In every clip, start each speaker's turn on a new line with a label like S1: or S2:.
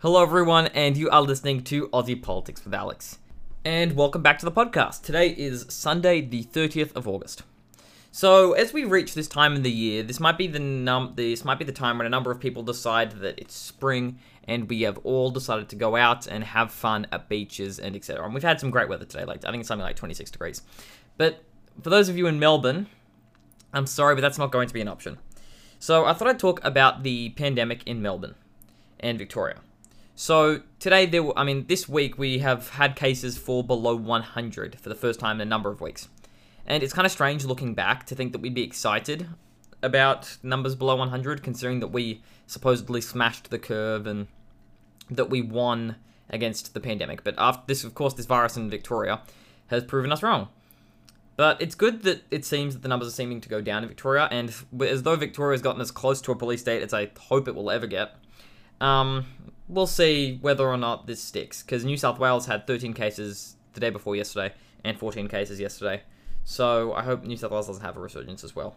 S1: Hello, everyone, and you are listening to Aussie Politics with Alex. And welcome back to the podcast. Today is Sunday, the 30th of August. So, as we reach this time in the year, this might be the num this might be the time when a number of people decide that it's spring and we have all decided to go out and have fun at beaches and etc. And we've had some great weather today, like I think it's something like 26 degrees. But for those of you in Melbourne, I'm sorry, but that's not going to be an option. So, I thought I'd talk about the pandemic in Melbourne and Victoria. So today, there, were, I mean, this week we have had cases fall below 100 for the first time in a number of weeks, and it's kind of strange looking back to think that we'd be excited about numbers below 100, considering that we supposedly smashed the curve and that we won against the pandemic. But after this, of course, this virus in Victoria has proven us wrong. But it's good that it seems that the numbers are seeming to go down in Victoria, and as though Victoria has gotten as close to a police state as I hope it will ever get, um, we'll see whether or not this sticks. Because New South Wales had 13 cases the day before yesterday and 14 cases yesterday. So I hope New South Wales doesn't have a resurgence as well.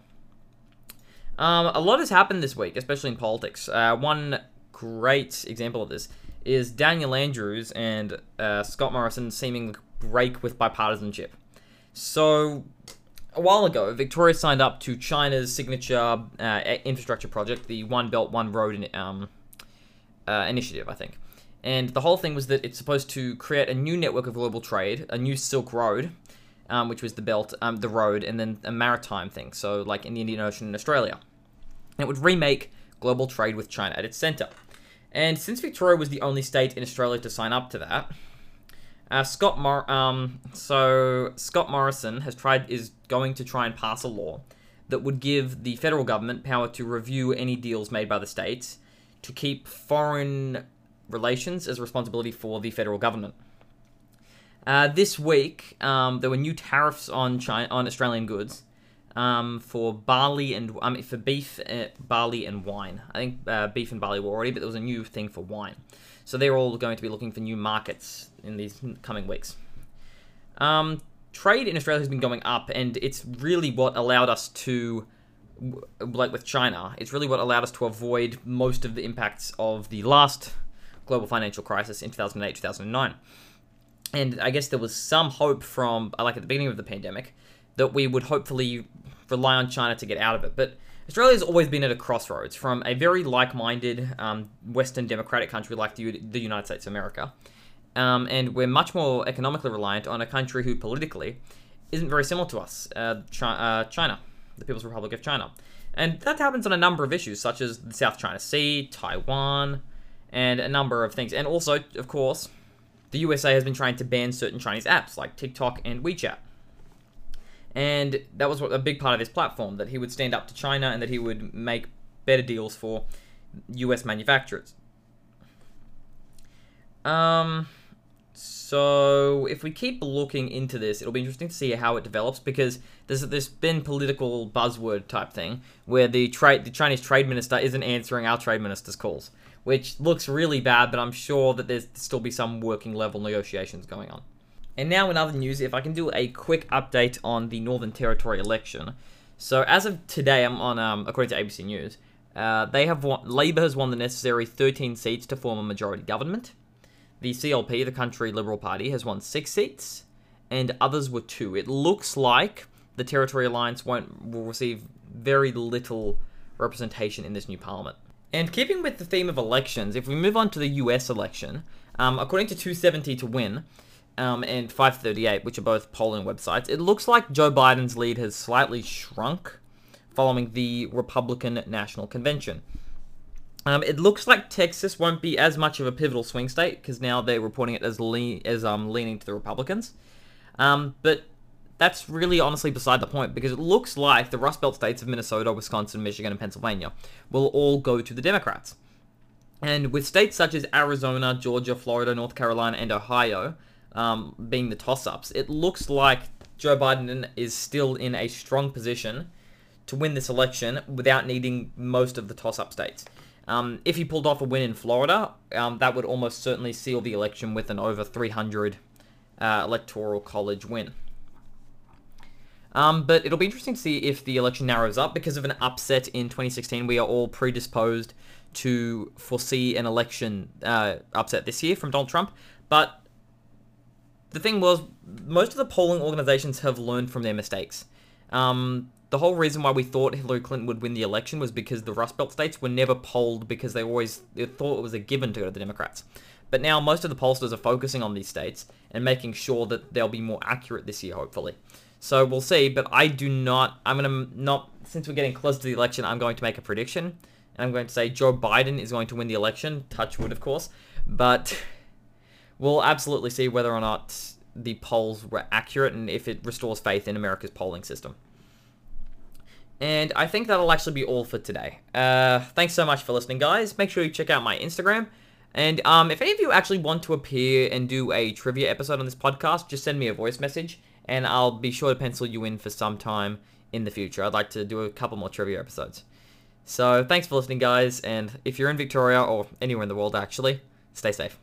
S1: Um, a lot has happened this week, especially in politics. Uh, one great example of this is Daniel Andrews and uh, Scott Morrison seeming break with bipartisanship. So, a while ago, Victoria signed up to China's signature uh, infrastructure project, the One Belt One Road um, uh, initiative, I think. And the whole thing was that it's supposed to create a new network of global trade, a new Silk Road, um, which was the belt, um, the road, and then a maritime thing, so like in the Indian Ocean and Australia. And it would remake global trade with China at its center. And since Victoria was the only state in Australia to sign up to that, uh, Scott Mor- um, so Scott Morrison has tried is going to try and pass a law that would give the federal government power to review any deals made by the states to keep foreign relations as a responsibility for the federal government. Uh, this week, um, there were new tariffs on China, on Australian goods um, for barley and mean, for beef, uh, barley, and wine. I think uh, beef and barley were already, but there was a new thing for wine. So they're all going to be looking for new markets in these coming weeks. Um, trade in Australia has been going up, and it's really what allowed us to like with China, it's really what allowed us to avoid most of the impacts of the last global financial crisis in 2008 2009. And I guess there was some hope from, like at the beginning of the pandemic, that we would hopefully rely on China to get out of it. But Australia's always been at a crossroads from a very like minded um, Western democratic country like the, the United States of America. Um, and we're much more economically reliant on a country who politically isn't very similar to us, uh, uh China the People's Republic of China. And that happens on a number of issues, such as the South China Sea, Taiwan, and a number of things. And also, of course, the USA has been trying to ban certain Chinese apps like TikTok and WeChat. And that was what, a big part of his platform that he would stand up to China and that he would make better deals for US manufacturers. Um, so if we keep looking into this, it'll be interesting to see how it develops because there's this been political buzzword type thing where the trade the Chinese trade minister isn't answering our trade minister's calls, which looks really bad. But I'm sure that there's still be some working level negotiations going on. And now in other news, if I can do a quick update on the Northern Territory election. So as of today, I'm on um, according to ABC News, uh, they have won, Labor has won the necessary 13 seats to form a majority government. The CLP, the Country Liberal Party, has won six seats, and others were two. It looks like the Territory Alliance won't will receive very little representation in this new parliament. And keeping with the theme of elections, if we move on to the US election, um, according to 270 to win um, and 538, which are both polling websites, it looks like Joe Biden's lead has slightly shrunk following the Republican National Convention. Um, it looks like Texas won't be as much of a pivotal swing state because now they're reporting it as lean, as um, leaning to the Republicans. Um, but that's really honestly beside the point because it looks like the Rust Belt states of Minnesota, Wisconsin, Michigan, and Pennsylvania will all go to the Democrats. And with states such as Arizona, Georgia, Florida, North Carolina, and Ohio um, being the toss ups, it looks like Joe Biden is still in a strong position to win this election without needing most of the toss up states. Um, if he pulled off a win in Florida, um, that would almost certainly seal the election with an over 300 uh, electoral college win. Um, but it'll be interesting to see if the election narrows up because of an upset in 2016. We are all predisposed to foresee an election uh, upset this year from Donald Trump, but the thing was, most of the polling organizations have learned from their mistakes. Um, the whole reason why we thought Hillary Clinton would win the election was because the Rust Belt states were never polled because they always they thought it was a given to go to the Democrats. But now most of the pollsters are focusing on these states and making sure that they'll be more accurate this year, hopefully. So we'll see, but I do not, I'm going to not, since we're getting close to the election, I'm going to make a prediction. And I'm going to say Joe Biden is going to win the election, touch wood, of course. But we'll absolutely see whether or not the polls were accurate and if it restores faith in America's polling system. And I think that'll actually be all for today. Uh, thanks so much for listening, guys. Make sure you check out my Instagram. And um, if any of you actually want to appear and do a trivia episode on this podcast, just send me a voice message, and I'll be sure to pencil you in for some time in the future. I'd like to do a couple more trivia episodes. So thanks for listening, guys. And if you're in Victoria or anywhere in the world, actually, stay safe.